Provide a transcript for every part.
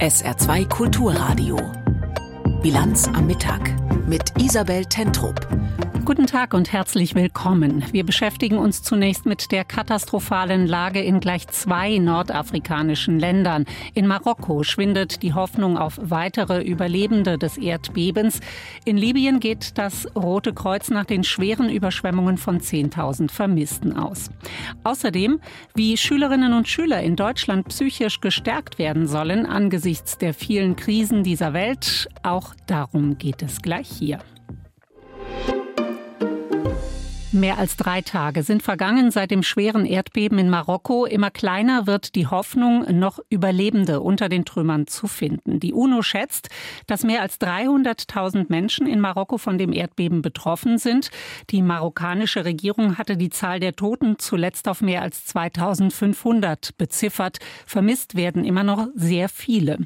SR2 Kulturradio. Bilanz am Mittag mit Isabel Tentrup. Guten Tag und herzlich willkommen. Wir beschäftigen uns zunächst mit der katastrophalen Lage in gleich zwei nordafrikanischen Ländern. In Marokko schwindet die Hoffnung auf weitere Überlebende des Erdbebens. In Libyen geht das Rote Kreuz nach den schweren Überschwemmungen von 10.000 Vermissten aus. Außerdem, wie Schülerinnen und Schüler in Deutschland psychisch gestärkt werden sollen angesichts der vielen Krisen dieser Welt, auch darum geht es gleich hier. Mehr als drei Tage sind vergangen seit dem schweren Erdbeben in Marokko. Immer kleiner wird die Hoffnung, noch Überlebende unter den Trümmern zu finden. Die UNO schätzt, dass mehr als 300.000 Menschen in Marokko von dem Erdbeben betroffen sind. Die marokkanische Regierung hatte die Zahl der Toten zuletzt auf mehr als 2500 beziffert. Vermisst werden immer noch sehr viele.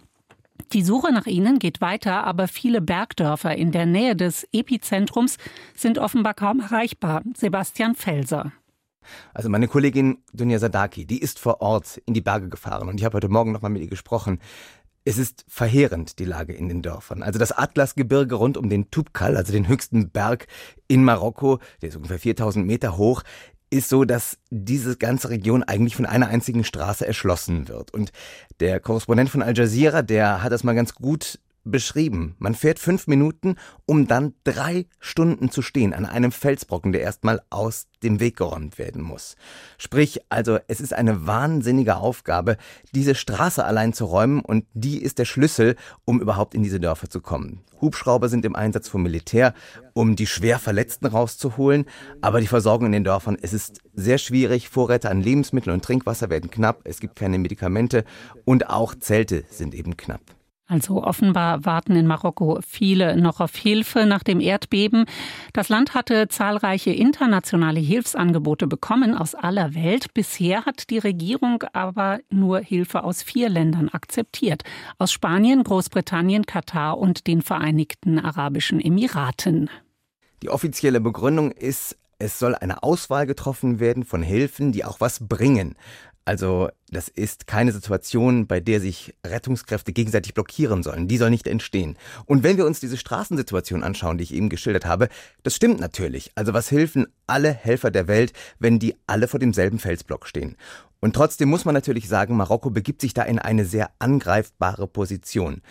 Die Suche nach ihnen geht weiter, aber viele Bergdörfer in der Nähe des Epizentrums sind offenbar kaum erreichbar. Sebastian Felser. Also meine Kollegin Dunja Sadaki, die ist vor Ort in die Berge gefahren und ich habe heute Morgen noch mal mit ihr gesprochen. Es ist verheerend, die Lage in den Dörfern. Also das Atlasgebirge rund um den Tubkal, also den höchsten Berg in Marokko, der ist ungefähr 4000 Meter hoch, ist so, dass diese ganze Region eigentlich von einer einzigen Straße erschlossen wird. Und der Korrespondent von Al Jazeera, der hat das mal ganz gut beschrieben. Man fährt fünf Minuten, um dann drei Stunden zu stehen an einem Felsbrocken, der erstmal aus dem Weg geräumt werden muss. Sprich, also es ist eine wahnsinnige Aufgabe, diese Straße allein zu räumen und die ist der Schlüssel, um überhaupt in diese Dörfer zu kommen. Hubschrauber sind im Einsatz vom Militär, um die schwer Verletzten rauszuholen, aber die Versorgung in den Dörfern, es ist sehr schwierig. Vorräte an Lebensmitteln und Trinkwasser werden knapp, es gibt keine Medikamente und auch Zelte sind eben knapp. Also offenbar warten in Marokko viele noch auf Hilfe nach dem Erdbeben. Das Land hatte zahlreiche internationale Hilfsangebote bekommen aus aller Welt. Bisher hat die Regierung aber nur Hilfe aus vier Ländern akzeptiert. Aus Spanien, Großbritannien, Katar und den Vereinigten Arabischen Emiraten. Die offizielle Begründung ist, es soll eine Auswahl getroffen werden von Hilfen, die auch was bringen. Also das ist keine Situation, bei der sich Rettungskräfte gegenseitig blockieren sollen. Die soll nicht entstehen. Und wenn wir uns diese Straßensituation anschauen, die ich eben geschildert habe, das stimmt natürlich. Also was helfen alle Helfer der Welt, wenn die alle vor demselben Felsblock stehen? Und trotzdem muss man natürlich sagen, Marokko begibt sich da in eine sehr angreifbare Position.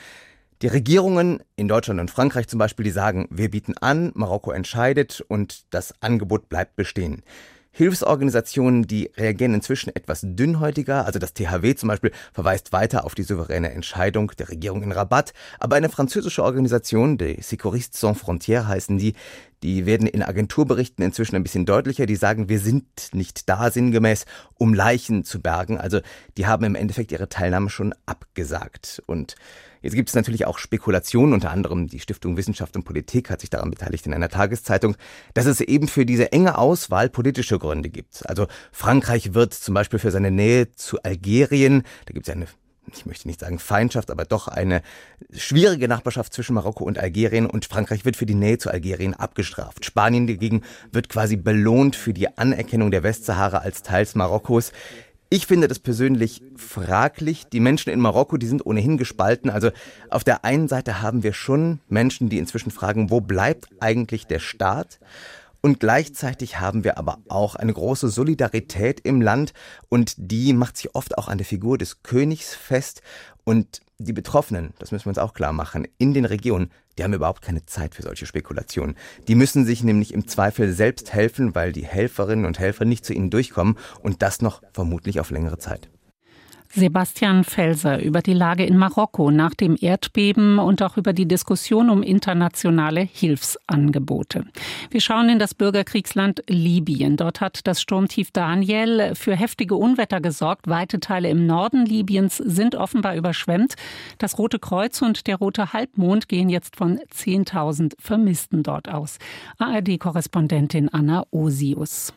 Die Regierungen in Deutschland und Frankreich zum Beispiel, die sagen, wir bieten an, Marokko entscheidet und das Angebot bleibt bestehen. Hilfsorganisationen, die reagieren inzwischen etwas dünnhäutiger. Also das THW zum Beispiel verweist weiter auf die souveräne Entscheidung der Regierung in Rabat. Aber eine französische Organisation, die Secouristes Sans Frontières heißen die, die werden in Agenturberichten inzwischen ein bisschen deutlicher. Die sagen, wir sind nicht da sinngemäß, um Leichen zu bergen. Also die haben im Endeffekt ihre Teilnahme schon abgesagt. Und Jetzt gibt es natürlich auch Spekulationen, unter anderem die Stiftung Wissenschaft und Politik hat sich daran beteiligt in einer Tageszeitung, dass es eben für diese enge Auswahl politische Gründe gibt. Also Frankreich wird zum Beispiel für seine Nähe zu Algerien, da gibt es eine ich möchte nicht sagen Feindschaft, aber doch eine schwierige Nachbarschaft zwischen Marokko und Algerien und Frankreich wird für die Nähe zu Algerien abgestraft. Spanien dagegen wird quasi belohnt für die Anerkennung der Westsahara als Teils Marokkos. Ich finde das persönlich fraglich. Die Menschen in Marokko, die sind ohnehin gespalten. Also auf der einen Seite haben wir schon Menschen, die inzwischen fragen, wo bleibt eigentlich der Staat? Und gleichzeitig haben wir aber auch eine große Solidarität im Land und die macht sich oft auch an der Figur des Königs fest. Und die Betroffenen, das müssen wir uns auch klar machen, in den Regionen, die haben überhaupt keine Zeit für solche Spekulationen. Die müssen sich nämlich im Zweifel selbst helfen, weil die Helferinnen und Helfer nicht zu ihnen durchkommen und das noch vermutlich auf längere Zeit. Sebastian Felser über die Lage in Marokko nach dem Erdbeben und auch über die Diskussion um internationale Hilfsangebote. Wir schauen in das Bürgerkriegsland Libyen. Dort hat das Sturmtief Daniel für heftige Unwetter gesorgt. Weite Teile im Norden Libyens sind offenbar überschwemmt. Das Rote Kreuz und der Rote Halbmond gehen jetzt von 10.000 Vermissten dort aus. ARD-Korrespondentin Anna Osius.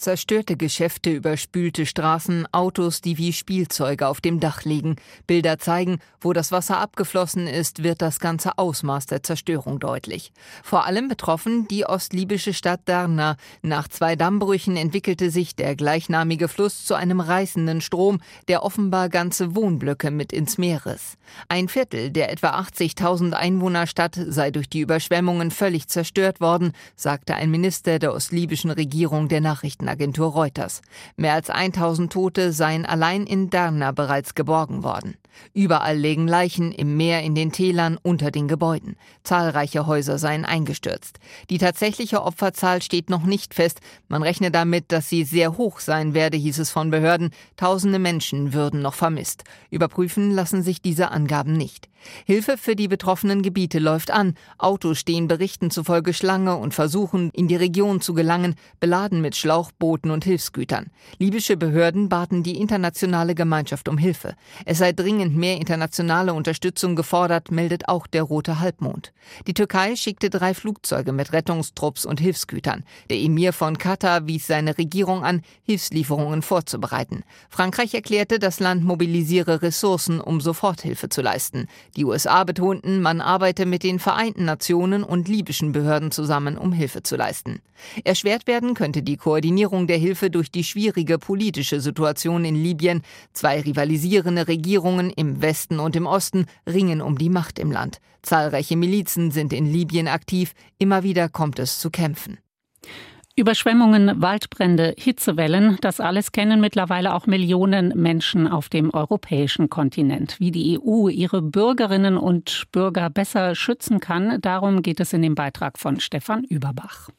Zerstörte Geschäfte, überspülte Straßen, Autos, die wie Spielzeuge auf dem Dach liegen. Bilder zeigen, wo das Wasser abgeflossen ist, wird das ganze Ausmaß der Zerstörung deutlich. Vor allem betroffen die ostlibysche Stadt Darna. Nach zwei Dammbrüchen entwickelte sich der gleichnamige Fluss zu einem reißenden Strom, der offenbar ganze Wohnblöcke mit ins Meer riss. Ein Viertel der etwa 80.000 Einwohnerstadt sei durch die Überschwemmungen völlig zerstört worden, sagte ein Minister der ostlibyschen Regierung der Nachrichten Nachrichtenagentur Reuters. Mehr als 1000 Tote seien allein in Darna bereits geborgen worden. Überall legen Leichen im Meer, in den Tälern, unter den Gebäuden. Zahlreiche Häuser seien eingestürzt. Die tatsächliche Opferzahl steht noch nicht fest. Man rechne damit, dass sie sehr hoch sein werde, hieß es von Behörden. Tausende Menschen würden noch vermisst. Überprüfen lassen sich diese Angaben nicht. Hilfe für die betroffenen Gebiete läuft an. Autos stehen Berichten zufolge Schlange und versuchen, in die Region zu gelangen, beladen mit Schlauchbooten und Hilfsgütern. Libysche Behörden baten die internationale Gemeinschaft um Hilfe. Es sei dringend mehr internationale Unterstützung gefordert, meldet auch der Rote Halbmond. Die Türkei schickte drei Flugzeuge mit Rettungstrupps und Hilfsgütern. Der Emir von Katar wies seine Regierung an, Hilfslieferungen vorzubereiten. Frankreich erklärte, das Land mobilisiere Ressourcen, um Soforthilfe zu leisten. Die USA betonten, man arbeite mit den Vereinten Nationen und libyschen Behörden zusammen, um Hilfe zu leisten. Erschwert werden könnte die Koordinierung der Hilfe durch die schwierige politische Situation in Libyen. Zwei rivalisierende Regierungen im Westen und im Osten ringen um die Macht im Land. Zahlreiche Milizen sind in Libyen aktiv, immer wieder kommt es zu Kämpfen. Überschwemmungen, Waldbrände, Hitzewellen, das alles kennen mittlerweile auch Millionen Menschen auf dem europäischen Kontinent. Wie die EU ihre Bürgerinnen und Bürger besser schützen kann, darum geht es in dem Beitrag von Stefan Überbach.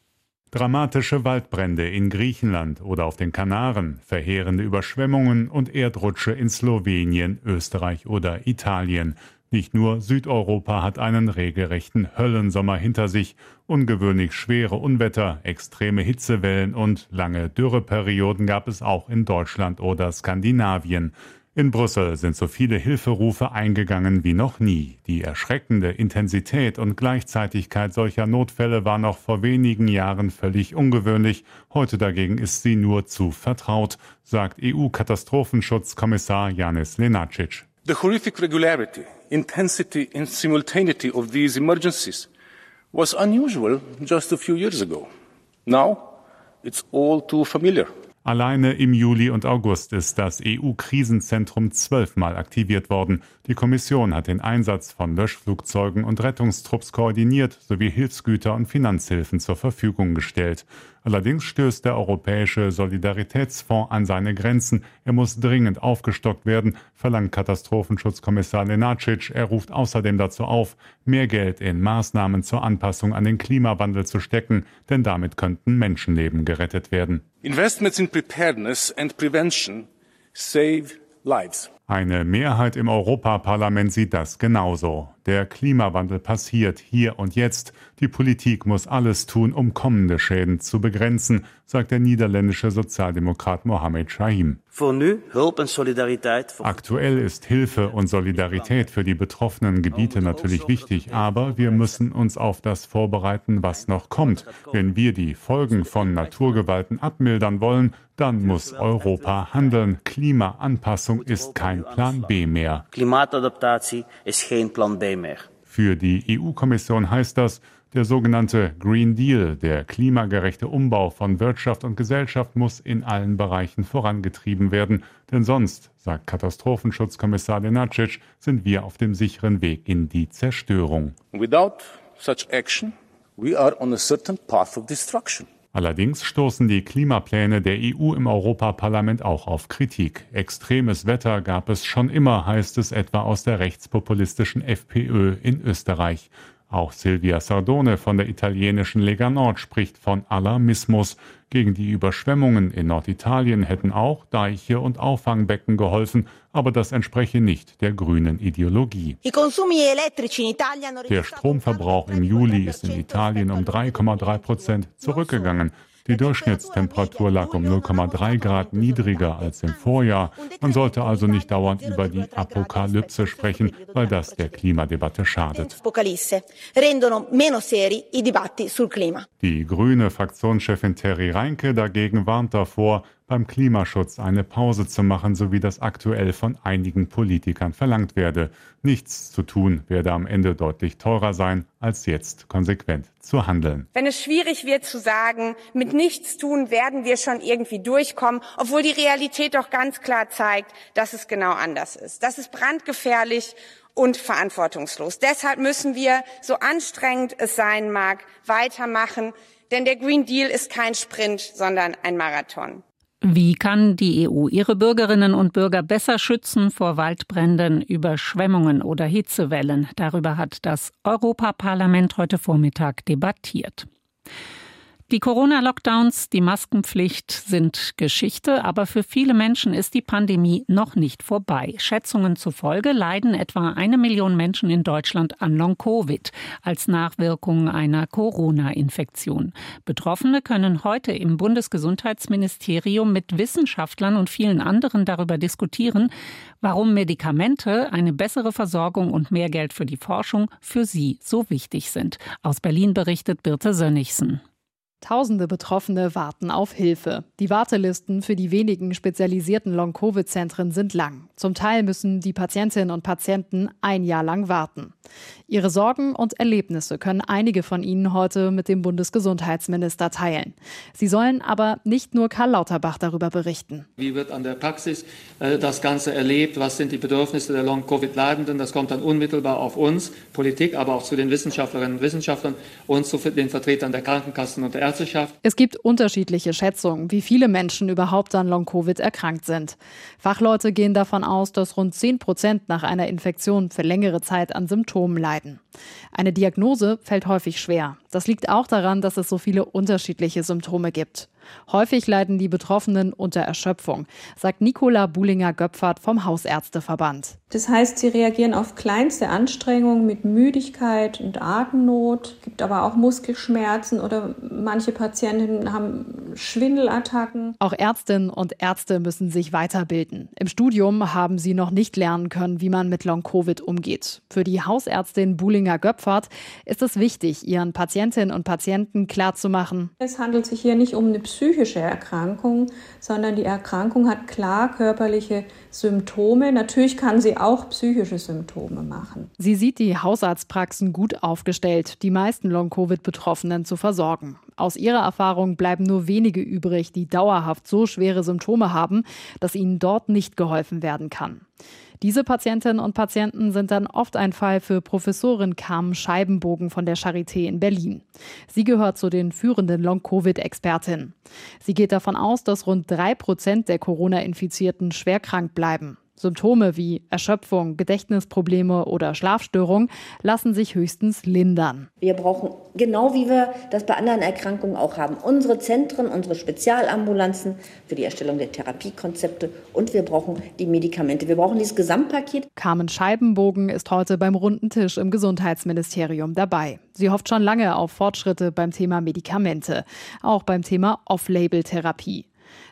Dramatische Waldbrände in Griechenland oder auf den Kanaren, verheerende Überschwemmungen und Erdrutsche in Slowenien, Österreich oder Italien. Nicht nur Südeuropa hat einen regelrechten Höllensommer hinter sich, ungewöhnlich schwere Unwetter, extreme Hitzewellen und lange Dürreperioden gab es auch in Deutschland oder Skandinavien. In Brüssel sind so viele Hilferufe eingegangen wie noch nie. Die erschreckende Intensität und Gleichzeitigkeit solcher Notfälle war noch vor wenigen Jahren völlig ungewöhnlich. Heute dagegen ist sie nur zu vertraut, sagt EU-Katastrophenschutzkommissar Janis Lenacic. The horrific regularity, intensity and simultaneity of these emergencies was unusual just a few years ago. Now it's all too familiar. Alleine im Juli und August ist das EU-Krisenzentrum zwölfmal aktiviert worden. Die Kommission hat den Einsatz von Löschflugzeugen und Rettungstrupps koordiniert sowie Hilfsgüter und Finanzhilfen zur Verfügung gestellt. Allerdings stößt der Europäische Solidaritätsfonds an seine Grenzen. Er muss dringend aufgestockt werden, verlangt Katastrophenschutzkommissar Lenacic. Er ruft außerdem dazu auf, mehr Geld in Maßnahmen zur Anpassung an den Klimawandel zu stecken, denn damit könnten Menschenleben gerettet werden. Investments in preparedness and prevention save lives. Eine Mehrheit im Europaparlament sieht das genauso. Der Klimawandel passiert hier und jetzt. Die Politik muss alles tun, um kommende Schäden zu begrenzen, sagt der niederländische Sozialdemokrat Mohamed Shahim. Aktuell ist Hilfe und Solidarität für die betroffenen Gebiete natürlich wichtig, aber wir müssen uns auf das vorbereiten, was noch kommt. Wenn wir die Folgen von Naturgewalten abmildern wollen, dann muss Europa handeln. Klimaanpassung ist kein Plan B mehr. Ist kein Plan B mehr. Für die EU-Kommission heißt das, der sogenannte Green Deal, der klimagerechte Umbau von Wirtschaft und Gesellschaft, muss in allen Bereichen vorangetrieben werden, denn sonst, sagt Katastrophenschutzkommissar Lenacic, sind wir auf dem sicheren Weg in die Zerstörung. Without such action, we are on a certain path of destruction. Allerdings stoßen die Klimapläne der EU im Europaparlament auch auf Kritik. Extremes Wetter gab es schon immer, heißt es etwa aus der rechtspopulistischen FPÖ in Österreich. Auch Silvia Sardone von der italienischen Lega Nord spricht von Alarmismus. Gegen die Überschwemmungen in Norditalien hätten auch Deiche und Auffangbecken geholfen, aber das entspreche nicht der grünen Ideologie. Der Stromverbrauch im Juli ist in Italien um 3,3 Prozent zurückgegangen. Die Durchschnittstemperatur lag um 0,3 Grad niedriger als im Vorjahr. Man sollte also nicht dauernd über die Apokalypse sprechen, weil das der Klimadebatte schadet. Die grüne Fraktionschefin Terry Reinke dagegen warnt davor, beim Klimaschutz eine Pause zu machen, so wie das aktuell von einigen Politikern verlangt werde. Nichts zu tun werde am Ende deutlich teurer sein, als jetzt konsequent zu handeln. Wenn es schwierig wird zu sagen, mit nichts tun werden wir schon irgendwie durchkommen, obwohl die Realität doch ganz klar zeigt, dass es genau anders ist. Das ist brandgefährlich und verantwortungslos. Deshalb müssen wir, so anstrengend es sein mag, weitermachen, denn der Green Deal ist kein Sprint, sondern ein Marathon. Wie kann die EU ihre Bürgerinnen und Bürger besser schützen vor Waldbränden, Überschwemmungen oder Hitzewellen? Darüber hat das Europaparlament heute Vormittag debattiert. Die Corona-Lockdowns, die Maskenpflicht sind Geschichte, aber für viele Menschen ist die Pandemie noch nicht vorbei. Schätzungen zufolge leiden etwa eine Million Menschen in Deutschland an Long-Covid als Nachwirkung einer Corona-Infektion. Betroffene können heute im Bundesgesundheitsministerium mit Wissenschaftlern und vielen anderen darüber diskutieren, warum Medikamente, eine bessere Versorgung und mehr Geld für die Forschung für sie so wichtig sind. Aus Berlin berichtet Birte Sönnigsen. Tausende Betroffene warten auf Hilfe. Die Wartelisten für die wenigen spezialisierten Long-Covid-Zentren sind lang. Zum Teil müssen die Patientinnen und Patienten ein Jahr lang warten. Ihre Sorgen und Erlebnisse können einige von Ihnen heute mit dem Bundesgesundheitsminister teilen. Sie sollen aber nicht nur Karl Lauterbach darüber berichten. Wie wird an der Praxis äh, das Ganze erlebt? Was sind die Bedürfnisse der Long-Covid-Leidenden? Das kommt dann unmittelbar auf uns, Politik, aber auch zu den Wissenschaftlerinnen und Wissenschaftlern und zu den Vertretern der Krankenkassen und der Ärzteschaft. Es gibt unterschiedliche Schätzungen, wie viele Menschen überhaupt an Long-Covid erkrankt sind. Fachleute gehen davon aus, dass rund 10 Prozent nach einer Infektion für längere Zeit an Symptomen leiden. Eine Diagnose fällt häufig schwer. Das liegt auch daran, dass es so viele unterschiedliche Symptome gibt. Häufig leiden die Betroffenen unter Erschöpfung, sagt Nicola Buhlinger-Göpfert vom Hausärzteverband. Das heißt, sie reagieren auf kleinste Anstrengungen mit Müdigkeit und Atemnot, gibt aber auch Muskelschmerzen oder manche Patienten haben Schwindelattacken. Auch Ärztinnen und Ärzte müssen sich weiterbilden. Im Studium haben sie noch nicht lernen können, wie man mit Long-Covid umgeht. Für die Hausärztin Buhlinger-Göpfert ist es wichtig, ihren Patientinnen und Patienten klarzumachen. Es handelt sich hier nicht um eine psychische Erkrankung, sondern die Erkrankung hat klar körperliche Symptome. Natürlich kann sie auch psychische Symptome machen. Sie sieht die Hausarztpraxen gut aufgestellt, die meisten Long-Covid-Betroffenen zu versorgen. Aus ihrer Erfahrung bleiben nur wenige übrig, die dauerhaft so schwere Symptome haben, dass ihnen dort nicht geholfen werden kann. Diese Patientinnen und Patienten sind dann oft ein Fall für Professorin Carmen Scheibenbogen von der Charité in Berlin. Sie gehört zu den führenden Long-Covid-Expertinnen. Sie geht davon aus, dass rund drei Prozent der Corona-Infizierten schwerkrank bleiben. Symptome wie Erschöpfung, Gedächtnisprobleme oder Schlafstörung lassen sich höchstens lindern. Wir brauchen, genau wie wir das bei anderen Erkrankungen auch haben, unsere Zentren, unsere Spezialambulanzen für die Erstellung der Therapiekonzepte und wir brauchen die Medikamente. Wir brauchen dieses Gesamtpaket. Carmen Scheibenbogen ist heute beim runden Tisch im Gesundheitsministerium dabei. Sie hofft schon lange auf Fortschritte beim Thema Medikamente, auch beim Thema Off-Label-Therapie.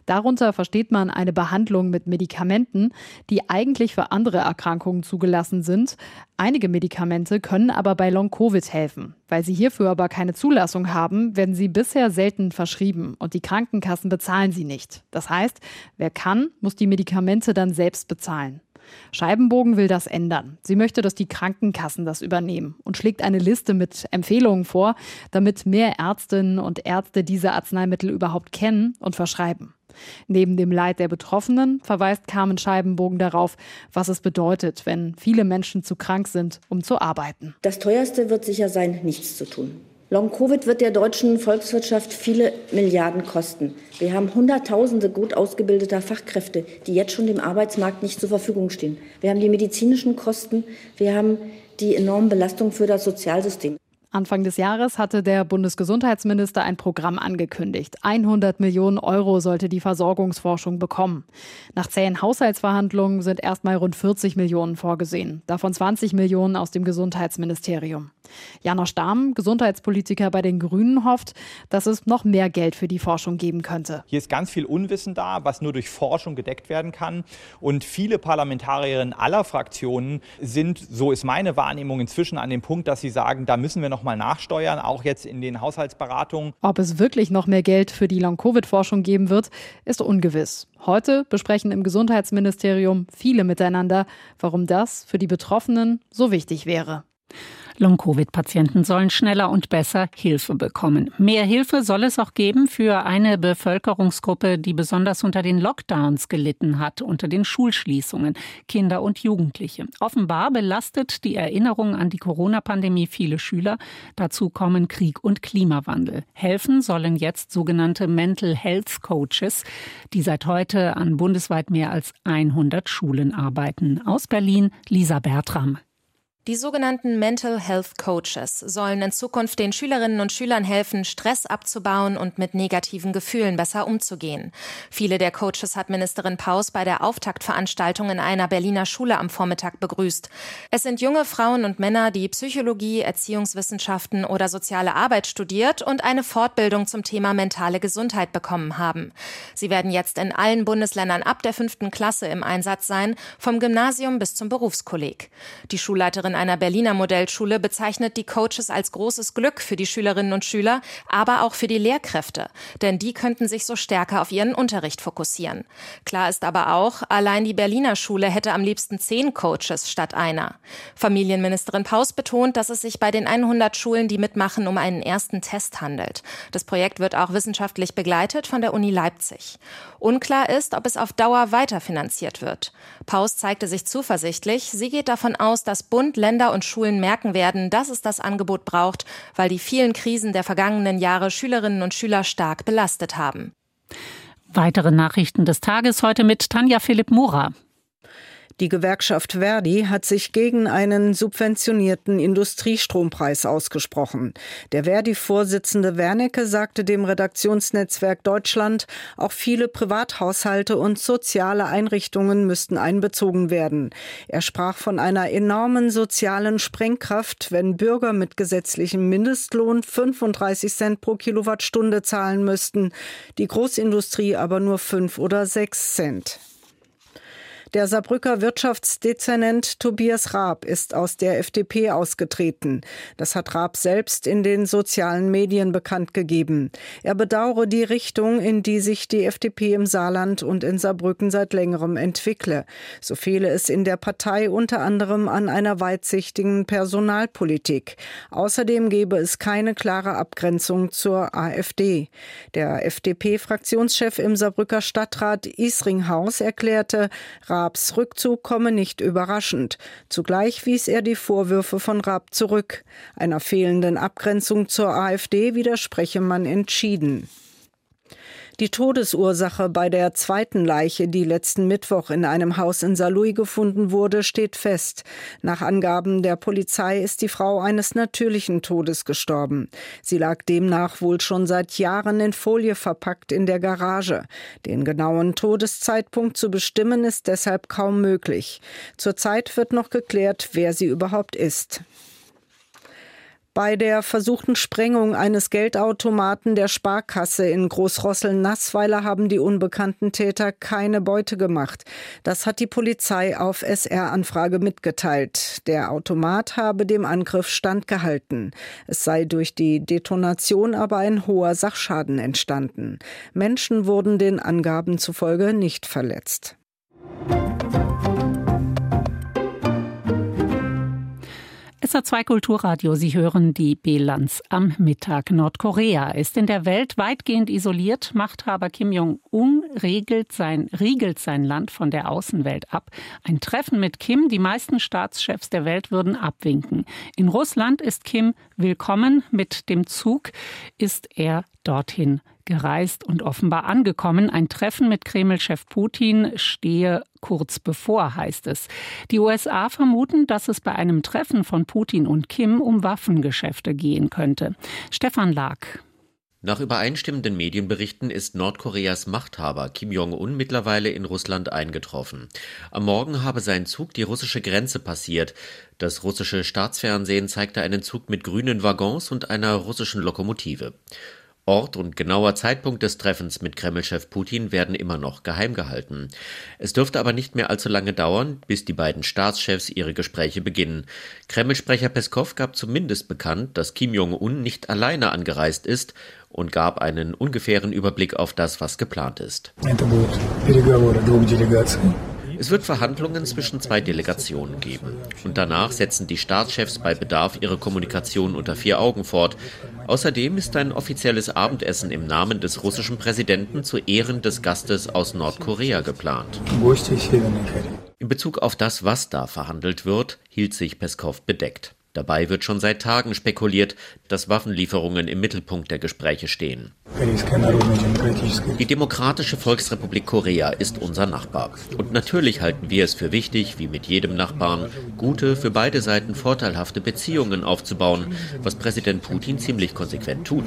Darunter versteht man eine Behandlung mit Medikamenten, die eigentlich für andere Erkrankungen zugelassen sind. Einige Medikamente können aber bei Long-Covid helfen. Weil sie hierfür aber keine Zulassung haben, werden sie bisher selten verschrieben und die Krankenkassen bezahlen sie nicht. Das heißt, wer kann, muss die Medikamente dann selbst bezahlen. Scheibenbogen will das ändern. Sie möchte, dass die Krankenkassen das übernehmen und schlägt eine Liste mit Empfehlungen vor, damit mehr Ärztinnen und Ärzte diese Arzneimittel überhaupt kennen und verschreiben. Neben dem Leid der Betroffenen verweist Carmen Scheibenbogen darauf, was es bedeutet, wenn viele Menschen zu krank sind, um zu arbeiten. Das teuerste wird sicher sein, nichts zu tun. Long-Covid wird der deutschen Volkswirtschaft viele Milliarden kosten. Wir haben Hunderttausende gut ausgebildeter Fachkräfte, die jetzt schon dem Arbeitsmarkt nicht zur Verfügung stehen. Wir haben die medizinischen Kosten, wir haben die enormen Belastungen für das Sozialsystem. Anfang des Jahres hatte der Bundesgesundheitsminister ein Programm angekündigt. 100 Millionen Euro sollte die Versorgungsforschung bekommen. Nach zähen Haushaltsverhandlungen sind erstmal rund 40 Millionen vorgesehen, davon 20 Millionen aus dem Gesundheitsministerium. Janosch Dahm, Gesundheitspolitiker bei den Grünen, hofft, dass es noch mehr Geld für die Forschung geben könnte. Hier ist ganz viel Unwissen da, was nur durch Forschung gedeckt werden kann. Und viele Parlamentarierinnen aller Fraktionen sind, so ist meine Wahrnehmung, inzwischen an dem Punkt, dass sie sagen, da müssen wir noch mal nachsteuern, auch jetzt in den Haushaltsberatungen. Ob es wirklich noch mehr Geld für die Long-Covid-Forschung geben wird, ist ungewiss. Heute besprechen im Gesundheitsministerium viele miteinander, warum das für die Betroffenen so wichtig wäre. Long-Covid-Patienten sollen schneller und besser Hilfe bekommen. Mehr Hilfe soll es auch geben für eine Bevölkerungsgruppe, die besonders unter den Lockdowns gelitten hat, unter den Schulschließungen, Kinder und Jugendliche. Offenbar belastet die Erinnerung an die Corona-Pandemie viele Schüler. Dazu kommen Krieg und Klimawandel. Helfen sollen jetzt sogenannte Mental Health Coaches, die seit heute an bundesweit mehr als 100 Schulen arbeiten. Aus Berlin Lisa Bertram. Die sogenannten Mental Health Coaches sollen in Zukunft den Schülerinnen und Schülern helfen, Stress abzubauen und mit negativen Gefühlen besser umzugehen. Viele der Coaches hat Ministerin Paus bei der Auftaktveranstaltung in einer Berliner Schule am Vormittag begrüßt. Es sind junge Frauen und Männer, die Psychologie, Erziehungswissenschaften oder soziale Arbeit studiert und eine Fortbildung zum Thema mentale Gesundheit bekommen haben. Sie werden jetzt in allen Bundesländern ab der fünften Klasse im Einsatz sein, vom Gymnasium bis zum Berufskolleg. Die Schulleiterin einer Berliner Modellschule bezeichnet die Coaches als großes Glück für die Schülerinnen und Schüler, aber auch für die Lehrkräfte, denn die könnten sich so stärker auf ihren Unterricht fokussieren. Klar ist aber auch, allein die Berliner Schule hätte am liebsten zehn Coaches statt einer. Familienministerin Paus betont, dass es sich bei den 100 Schulen, die mitmachen, um einen ersten Test handelt. Das Projekt wird auch wissenschaftlich begleitet von der Uni Leipzig. Unklar ist, ob es auf Dauer weiterfinanziert wird. Paus zeigte sich zuversichtlich. Sie geht davon aus, dass Bund, Länder und Schulen merken werden, dass es das Angebot braucht, weil die vielen Krisen der vergangenen Jahre Schülerinnen und Schüler stark belastet haben. Weitere Nachrichten des Tages heute mit Tanja Philipp Mura. Die Gewerkschaft Verdi hat sich gegen einen subventionierten Industriestrompreis ausgesprochen. Der Verdi-Vorsitzende Wernicke sagte dem Redaktionsnetzwerk Deutschland, auch viele Privathaushalte und soziale Einrichtungen müssten einbezogen werden. Er sprach von einer enormen sozialen Sprengkraft, wenn Bürger mit gesetzlichem Mindestlohn 35 Cent pro Kilowattstunde zahlen müssten, die Großindustrie aber nur 5 oder 6 Cent. Der Saarbrücker Wirtschaftsdezernent Tobias Raab ist aus der FDP ausgetreten. Das hat Raab selbst in den sozialen Medien bekannt gegeben. Er bedauere die Richtung, in die sich die FDP im Saarland und in Saarbrücken seit längerem entwickle. So fehle es in der Partei unter anderem an einer weitsichtigen Personalpolitik. Außerdem gebe es keine klare Abgrenzung zur AfD. Der FDP-Fraktionschef im Saarbrücker Stadtrat Isringhaus erklärte, Raabs Rückzug komme nicht überraschend. Zugleich wies er die Vorwürfe von Raab zurück. Einer fehlenden Abgrenzung zur AfD widerspreche man entschieden. Die Todesursache bei der zweiten Leiche, die letzten Mittwoch in einem Haus in Saarlouis gefunden wurde, steht fest. Nach Angaben der Polizei ist die Frau eines natürlichen Todes gestorben. Sie lag demnach wohl schon seit Jahren in Folie verpackt in der Garage. Den genauen Todeszeitpunkt zu bestimmen ist deshalb kaum möglich. Zurzeit wird noch geklärt, wer sie überhaupt ist. Bei der versuchten Sprengung eines Geldautomaten der Sparkasse in Großrossel-Nassweiler haben die unbekannten Täter keine Beute gemacht. Das hat die Polizei auf SR-Anfrage mitgeteilt. Der Automat habe dem Angriff standgehalten. Es sei durch die Detonation aber ein hoher Sachschaden entstanden. Menschen wurden den Angaben zufolge nicht verletzt. SA2 Kulturradio, Sie hören die Bilanz am Mittag. Nordkorea ist in der Welt weitgehend isoliert. Machthaber Kim Jong-un sein, riegelt sein Land von der Außenwelt ab. Ein Treffen mit Kim, die meisten Staatschefs der Welt würden abwinken. In Russland ist Kim willkommen. Mit dem Zug ist er dorthin gereist und offenbar angekommen. Ein Treffen mit Kreml-Chef Putin stehe kurz bevor, heißt es. Die USA vermuten, dass es bei einem Treffen von Putin und Kim um Waffengeschäfte gehen könnte. Stefan Lag. Nach übereinstimmenden Medienberichten ist Nordkoreas Machthaber Kim Jong-un mittlerweile in Russland eingetroffen. Am Morgen habe sein Zug die russische Grenze passiert. Das russische Staatsfernsehen zeigte einen Zug mit grünen Waggons und einer russischen Lokomotive. Ort und genauer Zeitpunkt des Treffens mit Kremlchef Putin werden immer noch geheim gehalten. Es dürfte aber nicht mehr allzu lange dauern, bis die beiden Staatschefs ihre Gespräche beginnen. Kremlsprecher Peskov gab zumindest bekannt, dass Kim Jong-un nicht alleine angereist ist und gab einen ungefähren Überblick auf das, was geplant ist. Es wird Verhandlungen zwischen zwei Delegationen geben. Und danach setzen die Staatschefs bei Bedarf ihre Kommunikation unter vier Augen fort. Außerdem ist ein offizielles Abendessen im Namen des russischen Präsidenten zu Ehren des Gastes aus Nordkorea geplant. In Bezug auf das, was da verhandelt wird, hielt sich Peskov bedeckt. Dabei wird schon seit Tagen spekuliert, dass Waffenlieferungen im Mittelpunkt der Gespräche stehen. Die Demokratische Volksrepublik Korea ist unser Nachbar. Und natürlich halten wir es für wichtig, wie mit jedem Nachbarn, gute, für beide Seiten vorteilhafte Beziehungen aufzubauen, was Präsident Putin ziemlich konsequent tut.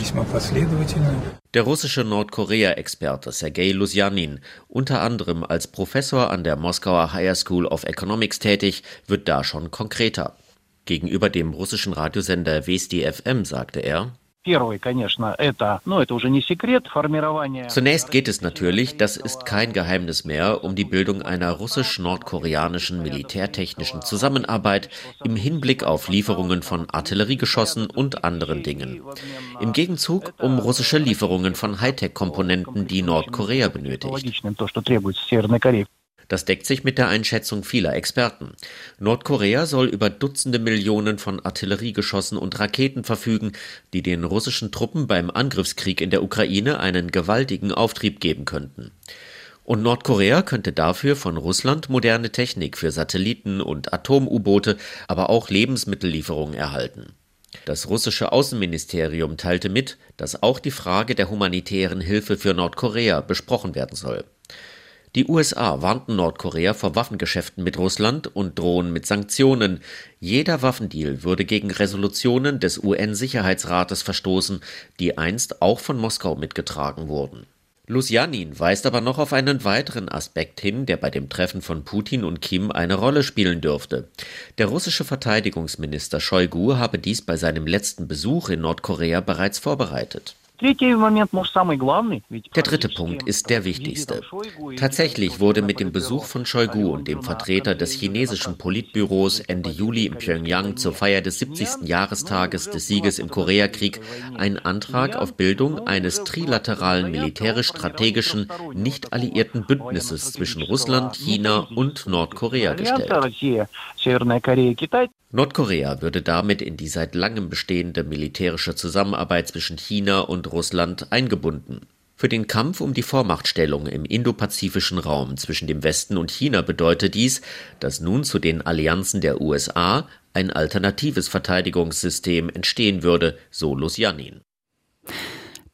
Der russische Nordkorea-Experte Sergei Lusjanin, unter anderem als Professor an der Moskauer Higher School of Economics tätig, wird da schon konkreter. Gegenüber dem russischen Radiosender Vesti FM sagte er, Zunächst geht es natürlich, das ist kein Geheimnis mehr, um die Bildung einer russisch-nordkoreanischen militärtechnischen Zusammenarbeit im Hinblick auf Lieferungen von Artilleriegeschossen und anderen Dingen. Im Gegenzug um russische Lieferungen von Hightech-Komponenten, die Nordkorea benötigt. Das deckt sich mit der Einschätzung vieler Experten. Nordkorea soll über Dutzende Millionen von Artilleriegeschossen und Raketen verfügen, die den russischen Truppen beim Angriffskrieg in der Ukraine einen gewaltigen Auftrieb geben könnten. Und Nordkorea könnte dafür von Russland moderne Technik für Satelliten und Atom-U-Boote, aber auch Lebensmittellieferungen erhalten. Das russische Außenministerium teilte mit, dass auch die Frage der humanitären Hilfe für Nordkorea besprochen werden soll. Die USA warnten Nordkorea vor Waffengeschäften mit Russland und drohen mit Sanktionen. Jeder Waffendeal würde gegen Resolutionen des UN-Sicherheitsrates verstoßen, die einst auch von Moskau mitgetragen wurden. Lusjanin weist aber noch auf einen weiteren Aspekt hin, der bei dem Treffen von Putin und Kim eine Rolle spielen dürfte. Der russische Verteidigungsminister Shoigu habe dies bei seinem letzten Besuch in Nordkorea bereits vorbereitet. Der dritte Punkt ist der wichtigste. Tatsächlich wurde mit dem Besuch von Shoigu und dem Vertreter des chinesischen Politbüros Ende Juli in Pyongyang zur Feier des 70. Jahrestages des Sieges im Koreakrieg ein Antrag auf Bildung eines trilateralen militärisch-strategischen, nicht alliierten Bündnisses zwischen Russland, China und Nordkorea gestellt. Nordkorea würde damit in die seit langem bestehende militärische Zusammenarbeit zwischen China und Russland eingebunden. Für den Kampf um die Vormachtstellung im indopazifischen Raum zwischen dem Westen und China bedeutet dies, dass nun zu den Allianzen der USA ein alternatives Verteidigungssystem entstehen würde, so Lusjanin.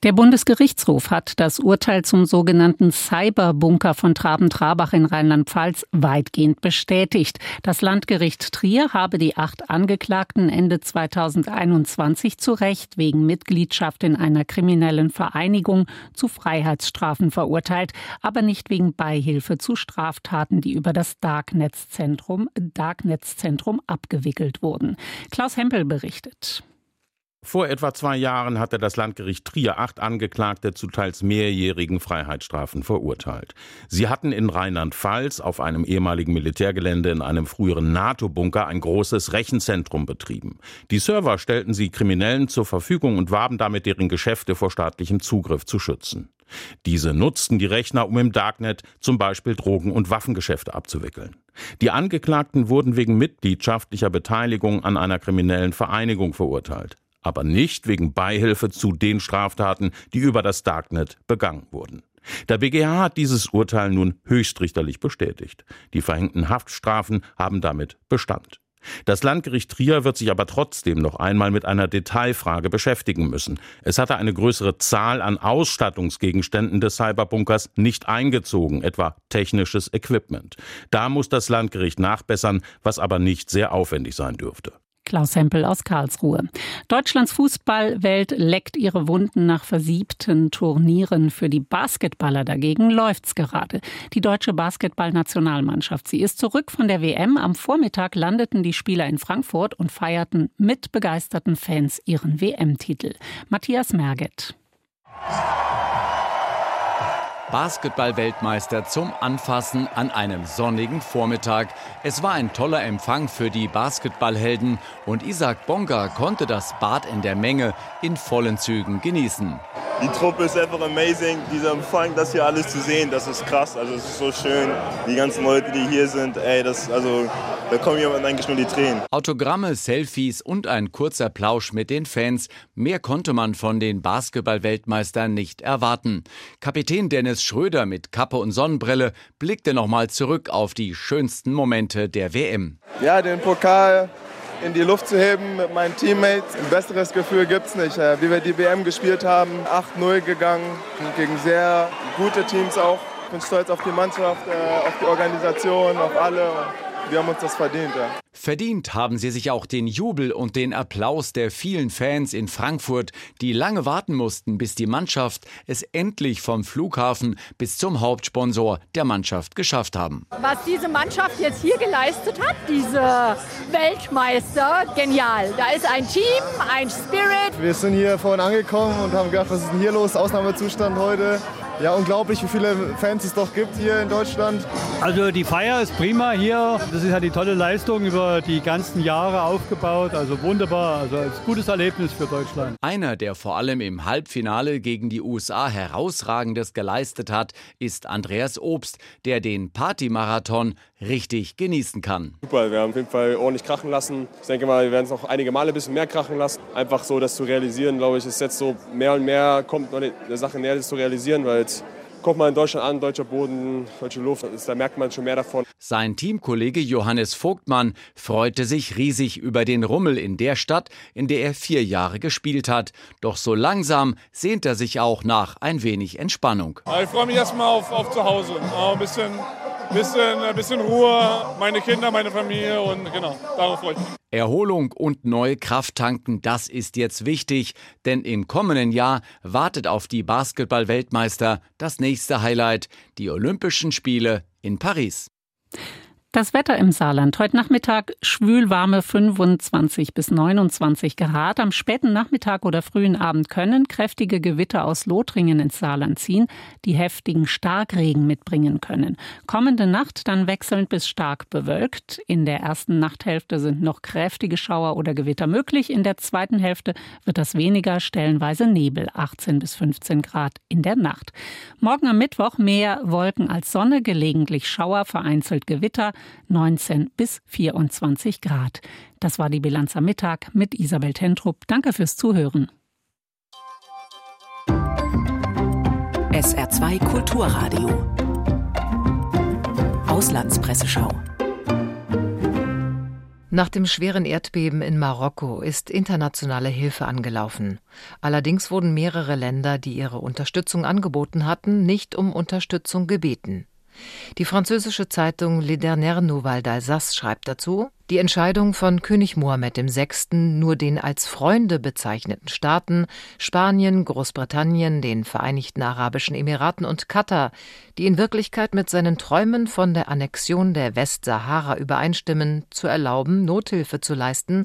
Der Bundesgerichtshof hat das Urteil zum sogenannten Cyberbunker von Traben-Trabach in Rheinland-Pfalz weitgehend bestätigt. Das Landgericht Trier habe die acht Angeklagten Ende 2021 zu Recht wegen Mitgliedschaft in einer kriminellen Vereinigung zu Freiheitsstrafen verurteilt, aber nicht wegen Beihilfe zu Straftaten, die über das Darknetzzentrum Darknetzzentrum abgewickelt wurden. Klaus Hempel berichtet. Vor etwa zwei Jahren hatte das Landgericht Trier acht Angeklagte zu teils mehrjährigen Freiheitsstrafen verurteilt. Sie hatten in Rheinland-Pfalz auf einem ehemaligen Militärgelände in einem früheren NATO-Bunker ein großes Rechenzentrum betrieben. Die Server stellten sie Kriminellen zur Verfügung und warben damit deren Geschäfte vor staatlichem Zugriff zu schützen. Diese nutzten die Rechner, um im Darknet zum Beispiel Drogen- und Waffengeschäfte abzuwickeln. Die Angeklagten wurden wegen mitgliedschaftlicher Beteiligung an einer kriminellen Vereinigung verurteilt aber nicht wegen Beihilfe zu den Straftaten, die über das Darknet begangen wurden. Der BGH hat dieses Urteil nun höchstrichterlich bestätigt. Die verhängten Haftstrafen haben damit Bestand. Das Landgericht Trier wird sich aber trotzdem noch einmal mit einer Detailfrage beschäftigen müssen. Es hatte eine größere Zahl an Ausstattungsgegenständen des Cyberbunkers nicht eingezogen, etwa technisches Equipment. Da muss das Landgericht nachbessern, was aber nicht sehr aufwendig sein dürfte. Klaus Hempel aus Karlsruhe. Deutschlands Fußballwelt leckt ihre Wunden nach versiebten Turnieren. Für die Basketballer dagegen läuft's gerade. Die deutsche Basketballnationalmannschaft, sie ist zurück von der WM. Am Vormittag landeten die Spieler in Frankfurt und feierten mit begeisterten Fans ihren WM-Titel. Matthias Merget. Basketball-Weltmeister zum Anfassen an einem sonnigen Vormittag. Es war ein toller Empfang für die Basketballhelden und Isaac Bonga konnte das Bad in der Menge in vollen Zügen genießen. Die Truppe ist einfach amazing. Dieser Empfang, das hier alles zu sehen, das ist krass. Also es ist so schön. Die ganzen Leute, die hier sind, ey, das, also da kommen jemand eigentlich nur die Tränen. Autogramme, Selfies und ein kurzer Plausch mit den Fans. Mehr konnte man von den Basketball-Weltmeistern nicht erwarten. Kapitän Dennis Schröder mit Kappe und Sonnenbrille blickte nochmal zurück auf die schönsten Momente der WM. Ja, den Pokal in die Luft zu heben mit meinen Teammates. Ein besseres Gefühl gibt es nicht. Äh, wie wir die WM gespielt haben, 8-0 gegangen, gegen sehr gute Teams auch. Ich bin stolz auf die Mannschaft, äh, auf die Organisation, auf alle wir haben uns das verdient. Verdient haben sie sich auch den Jubel und den Applaus der vielen Fans in Frankfurt, die lange warten mussten, bis die Mannschaft es endlich vom Flughafen bis zum Hauptsponsor der Mannschaft geschafft haben. Was diese Mannschaft jetzt hier geleistet hat, diese Weltmeister, genial. Da ist ein Team, ein Spirit. Wir sind hier vorhin angekommen und haben gedacht, was ist denn hier los? Ausnahmezustand heute. Ja, unglaublich, wie viele Fans es doch gibt hier in Deutschland. Also die Feier ist prima hier. Das ist ja die tolle Leistung über die ganzen Jahre aufgebaut. Also wunderbar, also ein gutes Erlebnis für Deutschland. Einer, der vor allem im Halbfinale gegen die USA herausragendes geleistet hat, ist Andreas Obst, der den Partymarathon richtig genießen kann. Super, wir haben auf jeden Fall ordentlich krachen lassen. Ich denke mal, wir werden es noch einige Male ein bisschen mehr krachen lassen. Einfach so das zu realisieren, glaube ich, ist jetzt so mehr und mehr kommt eine Sache näher, das zu realisieren, weil kommt man in Deutschland an, deutscher Boden, deutsche Luft, da merkt man schon mehr davon. Sein Teamkollege Johannes Vogtmann freute sich riesig über den Rummel in der Stadt, in der er vier Jahre gespielt hat. Doch so langsam sehnt er sich auch nach ein wenig Entspannung. Ich freue mich erstmal auf, auf zu Hause. Ein bisschen bisschen, ein bisschen Ruhe, meine Kinder, meine Familie und genau, darauf freue ich mich. Erholung und neue Kraft tanken, das ist jetzt wichtig, denn im kommenden Jahr wartet auf die Basketball-Weltmeister das nächste Highlight, die Olympischen Spiele in Paris. Das Wetter im Saarland. Heute Nachmittag schwülwarme 25 bis 29 Grad. Am späten Nachmittag oder frühen Abend können kräftige Gewitter aus Lothringen ins Saarland ziehen, die heftigen Starkregen mitbringen können. Kommende Nacht dann wechselnd bis stark bewölkt. In der ersten Nachthälfte sind noch kräftige Schauer oder Gewitter möglich. In der zweiten Hälfte wird das weniger, stellenweise Nebel, 18 bis 15 Grad in der Nacht. Morgen am Mittwoch mehr Wolken als Sonne, gelegentlich Schauer, vereinzelt Gewitter. 19 bis 24 Grad. Das war die Bilanz am Mittag mit Isabel Tentrup. Danke fürs Zuhören. SR2 Kulturradio. Auslandspresseschau. Nach dem schweren Erdbeben in Marokko ist internationale Hilfe angelaufen. Allerdings wurden mehrere Länder, die ihre Unterstützung angeboten hatten, nicht um Unterstützung gebeten. Die französische Zeitung Les Dernières Nouvelles d'Alsace schreibt dazu, die Entscheidung von König Mohammed VI., nur den als Freunde bezeichneten Staaten Spanien, Großbritannien, den Vereinigten Arabischen Emiraten und Katar, die in Wirklichkeit mit seinen Träumen von der Annexion der Westsahara übereinstimmen, zu erlauben, Nothilfe zu leisten,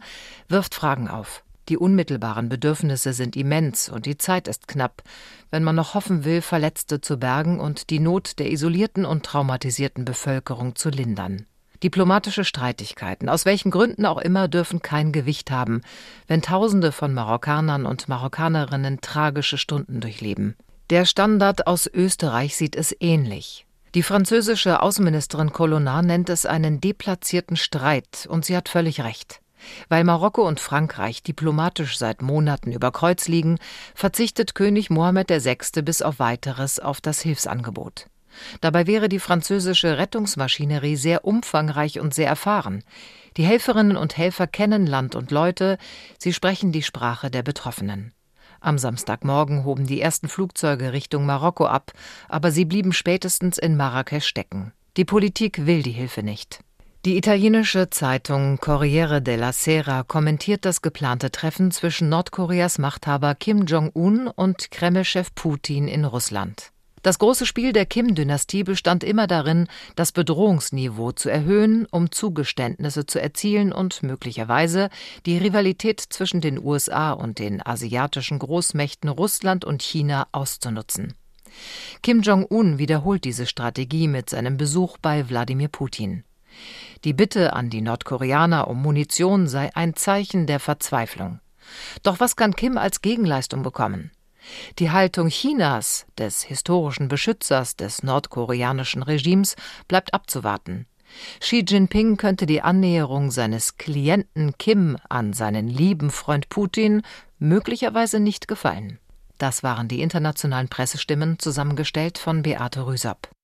wirft Fragen auf. Die unmittelbaren Bedürfnisse sind immens und die Zeit ist knapp, wenn man noch hoffen will, Verletzte zu bergen und die Not der isolierten und traumatisierten Bevölkerung zu lindern. Diplomatische Streitigkeiten, aus welchen Gründen auch immer, dürfen kein Gewicht haben, wenn Tausende von Marokkanern und Marokkanerinnen tragische Stunden durchleben. Der Standard aus Österreich sieht es ähnlich. Die französische Außenministerin Colonna nennt es einen deplatzierten Streit, und sie hat völlig recht. Weil Marokko und Frankreich diplomatisch seit Monaten über Kreuz liegen, verzichtet König Mohammed VI. bis auf weiteres auf das Hilfsangebot. Dabei wäre die französische Rettungsmaschinerie sehr umfangreich und sehr erfahren. Die Helferinnen und Helfer kennen Land und Leute, sie sprechen die Sprache der Betroffenen. Am Samstagmorgen hoben die ersten Flugzeuge Richtung Marokko ab, aber sie blieben spätestens in Marrakesch stecken. Die Politik will die Hilfe nicht. Die italienische Zeitung Corriere della Sera kommentiert das geplante Treffen zwischen Nordkoreas Machthaber Kim Jong-un und Kremlchef Putin in Russland. Das große Spiel der Kim-Dynastie bestand immer darin, das Bedrohungsniveau zu erhöhen, um Zugeständnisse zu erzielen und möglicherweise die Rivalität zwischen den USA und den asiatischen Großmächten Russland und China auszunutzen. Kim Jong-un wiederholt diese Strategie mit seinem Besuch bei Wladimir Putin. Die Bitte an die Nordkoreaner um Munition sei ein Zeichen der Verzweiflung. Doch was kann Kim als Gegenleistung bekommen? Die Haltung Chinas, des historischen Beschützers des nordkoreanischen Regimes, bleibt abzuwarten. Xi Jinping könnte die Annäherung seines Klienten Kim an seinen lieben Freund Putin möglicherweise nicht gefallen. Das waren die internationalen Pressestimmen, zusammengestellt von Beate Rüsop.